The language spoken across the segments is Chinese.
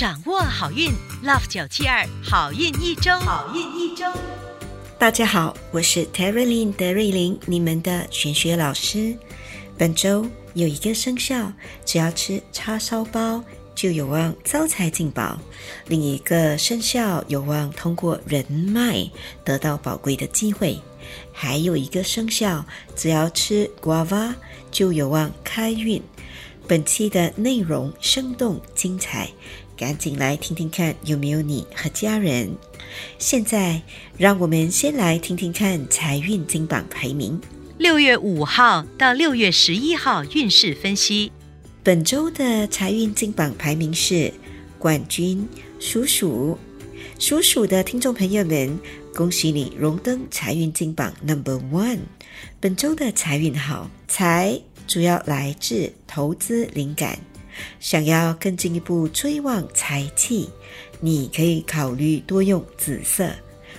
掌握好运，Love 九七二好运一周，好运一周。大家好，我是 Terry Lin 德瑞琳，你们的玄学老师。本周有一个生肖，只要吃叉烧包就有望招财进宝；另一个生肖有望通过人脉得到宝贵的机会；还有一个生肖，只要吃 guava 就有望开运。本期的内容生动精彩，赶紧来听听看有没有你和家人。现在，让我们先来听听看财运金榜排名。六月五号到六月十一号运势分析。本周的财运金榜排名是冠军属鼠。属鼠的听众朋友们，恭喜你荣登财运金榜 Number One。本周的财运好，财主要来自投资灵感。想要更进一步追旺财气，你可以考虑多用紫色，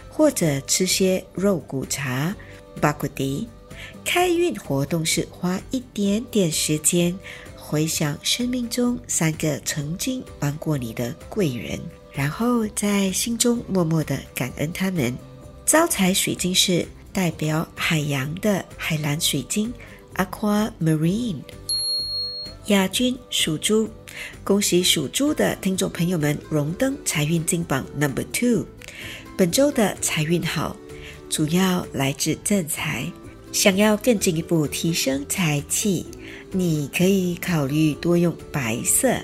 或者吃些肉骨茶、巴古迪。开运活动是花一点点时间，回想生命中三个曾经帮过你的贵人，然后在心中默默的感恩他们。招财水晶是代表海洋的海蓝水晶 （Aquamarine）。亚军属猪，恭喜属猪的听众朋友们荣登财运金榜 Number Two。本周的财运好，主要来自正财。想要更进一步提升财气，你可以考虑多用白色，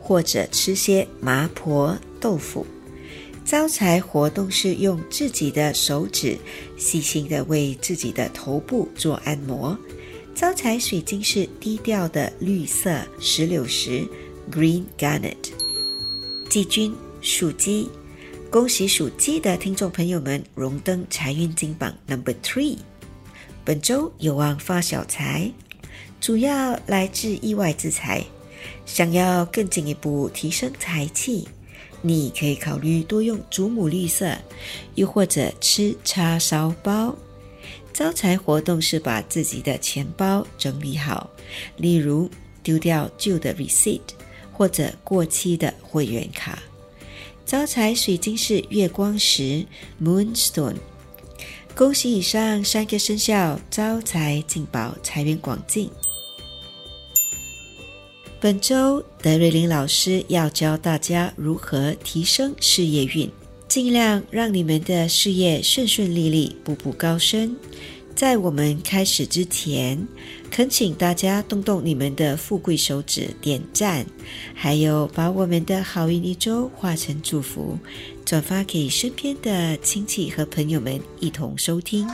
或者吃些麻婆豆腐。招财活动是用自己的手指细心的为自己的头部做按摩。招财水晶是低调的绿色石榴石 （Green Garnet）。季军属鸡，恭喜属鸡的听众朋友们荣登财运金榜 Number Three。本周有望发小财，主要来自意外之财。想要更进一步提升财气，你可以考虑多用祖母绿色，又或者吃叉烧包。招财活动是把自己的钱包整理好，例如丢掉旧的 receipt 或者过期的会员卡。招财水晶是月光石 Moonstone。恭喜以上三个生肖招财进宝，财源广进。本周德瑞琳老师要教大家如何提升事业运，尽量让你们的事业顺顺利利，步步高升。在我们开始之前，恳请大家动动你们的富贵手指点赞，还有把我们的好运一周化成祝福，转发给身边的亲戚和朋友们一同收听。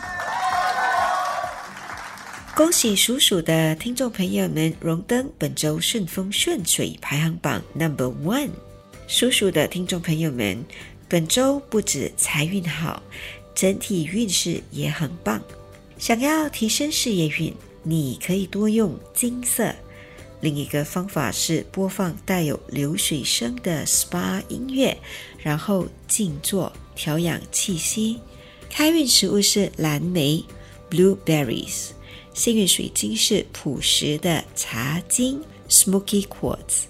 恭喜属鼠的听众朋友们荣登本周顺风顺水排行榜 Number One。属鼠的听众朋友们，本周不止财运好，整体运势也很棒。想要提升事业运，你可以多用金色。另一个方法是播放带有流水声的 SPA 音乐，然后静坐调养气息。开运食物是蓝莓 （blueberries），幸运水晶是朴实的茶晶 （smoky quartz）。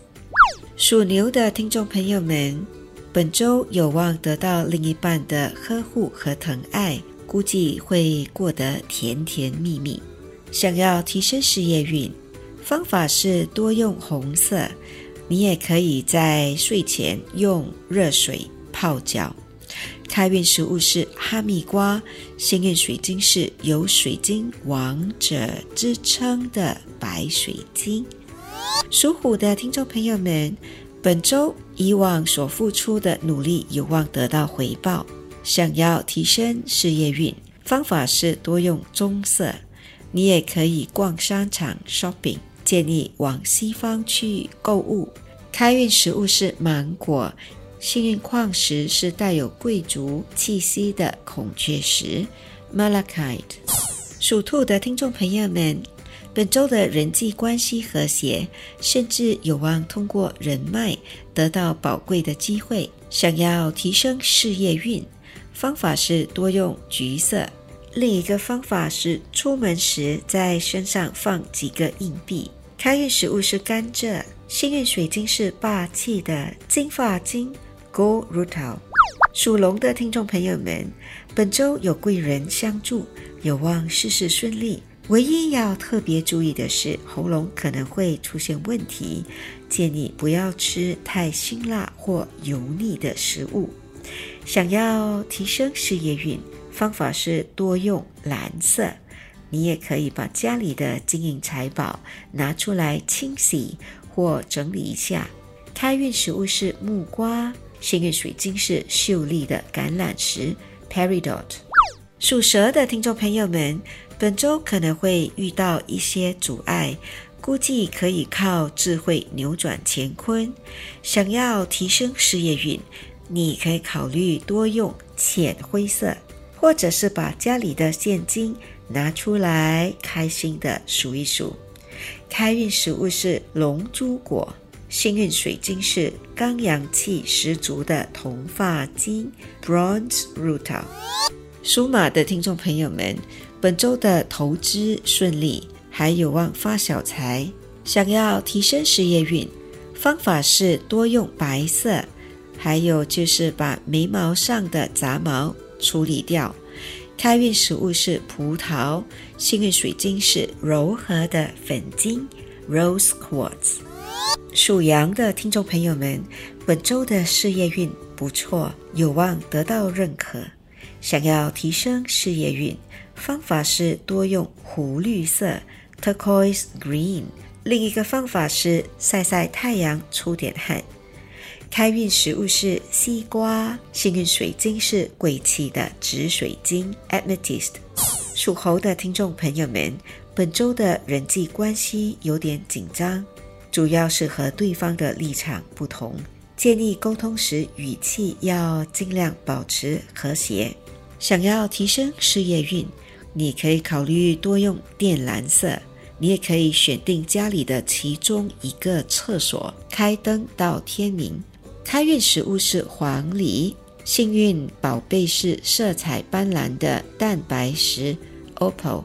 属牛的听众朋友们，本周有望得到另一半的呵护和疼爱。估计会过得甜甜蜜蜜。想要提升事业运，方法是多用红色。你也可以在睡前用热水泡脚。开运食物是哈密瓜，幸运水晶是有水晶王者之称的白水晶。属虎的听众朋友们，本周以往所付出的努力有望得到回报。想要提升事业运，方法是多用棕色。你也可以逛商场 shopping，建议往西方去购物。开运食物是芒果，幸运矿石是带有贵族气息的孔雀石 malachite。属兔的听众朋友们，本周的人际关系和谐，甚至有望通过人脉得到宝贵的机会。想要提升事业运。方法是多用橘色，另一个方法是出门时在身上放几个硬币。开运食物是甘蔗，幸运水晶是霸气的金发晶 Gold Rutil。属龙的听众朋友们，本周有贵人相助，有望事事顺利。唯一要特别注意的是，喉咙可能会出现问题，建议不要吃太辛辣或油腻的食物。想要提升事业运，方法是多用蓝色。你也可以把家里的金银财宝拿出来清洗或整理一下。开运食物是木瓜，幸运水晶是秀丽的橄榄石 （Peridot）。属蛇的听众朋友们，本周可能会遇到一些阻碍，估计可以靠智慧扭转乾坤。想要提升事业运，你可以考虑多用浅灰色，或者是把家里的现金。拿出来，开心的数一数。开运食物是龙珠果，幸运水晶是刚阳气十足的铜发晶 （Bronze Rutil）。属马的听众朋友们，本周的投资顺利，还有望发小财。想要提升事业运，方法是多用白色，还有就是把眉毛上的杂毛处理掉。开运食物是葡萄，幸运水晶是柔和的粉晶 （Rose Quartz）。属羊的听众朋友们，本周的事业运不错，有望得到认可。想要提升事业运，方法是多用湖绿色 （Turquoise Green）。另一个方法是晒晒太阳，出点汗。开运食物是西瓜，幸运水晶是贵气的紫水晶 （Amethyst）。属猴的听众朋友们，本周的人际关系有点紧张，主要是和对方的立场不同，建议沟通时语气要尽量保持和谐。想要提升事业运，你可以考虑多用靛蓝色，你也可以选定家里的其中一个厕所，开灯到天明。开运食物是黄梨，幸运宝贝是色彩斑斓的蛋白石 （Opal）。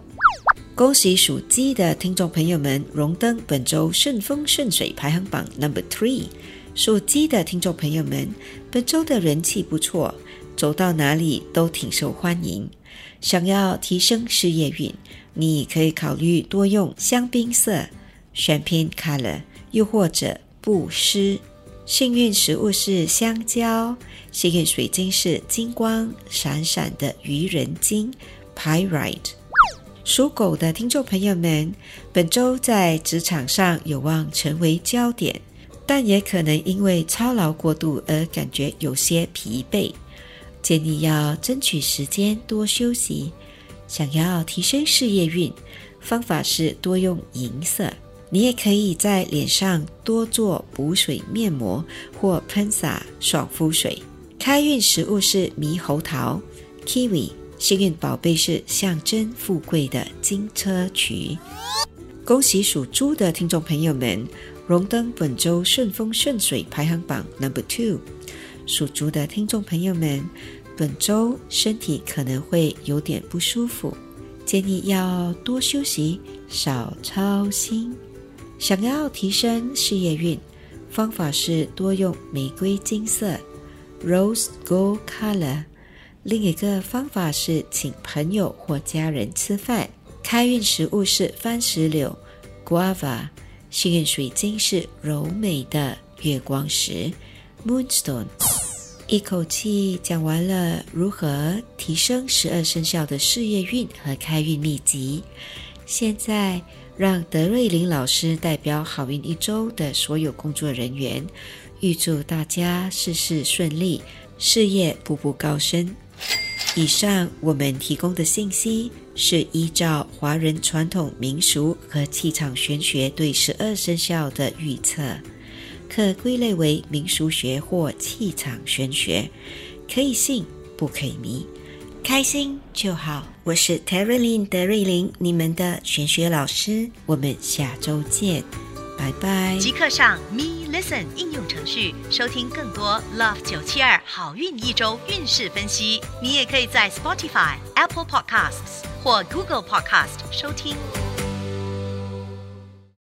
恭喜属鸡的听众朋友们荣登本周顺风顺水排行榜 Number Three。属鸡的听众朋友们，本周的人气不错，走到哪里都挺受欢迎。想要提升事业运，你可以考虑多用香槟色 （Champagne Color），又或者布施。幸运食物是香蕉，幸运水晶是金光闪闪的愚人金 （Pyrite）。属狗的听众朋友们，本周在职场上有望成为焦点，但也可能因为操劳过度而感觉有些疲惫，建议要争取时间多休息。想要提升事业运，方法是多用银色。你也可以在脸上多做补水面膜或喷洒爽肤水。开运食物是猕猴桃 （kiwi），幸运宝贝是象征富贵的金车渠。恭喜属猪的听众朋友们荣登本周顺风顺水排行榜 Number Two。属猪的听众朋友们，本周身体可能会有点不舒服，建议要多休息，少操心。想要提升事业运，方法是多用玫瑰金色 （Rose Gold Color）。另一个方法是请朋友或家人吃饭。开运食物是番石榴 （Guava）。幸运水晶是柔美的月光石 （Moonstone）。一口气讲完了如何提升十二生肖的事业运和开运秘籍，现在。让德瑞琳老师代表好运一周的所有工作人员，预祝大家事事顺利，事业步步高升。以上我们提供的信息是依照华人传统民俗和气场玄学对十二生肖的预测，可归类为民俗学或气场玄学，可以信不可以迷。开心就好，我是 Terry Lin 德瑞琳，你们的玄学老师，我们下周见，拜拜。即刻上 Me Listen 应用程序收听更多 Love 九七二好运一周运势分析。你也可以在 Spotify、Apple Podcasts 或 Google Podcast 收听。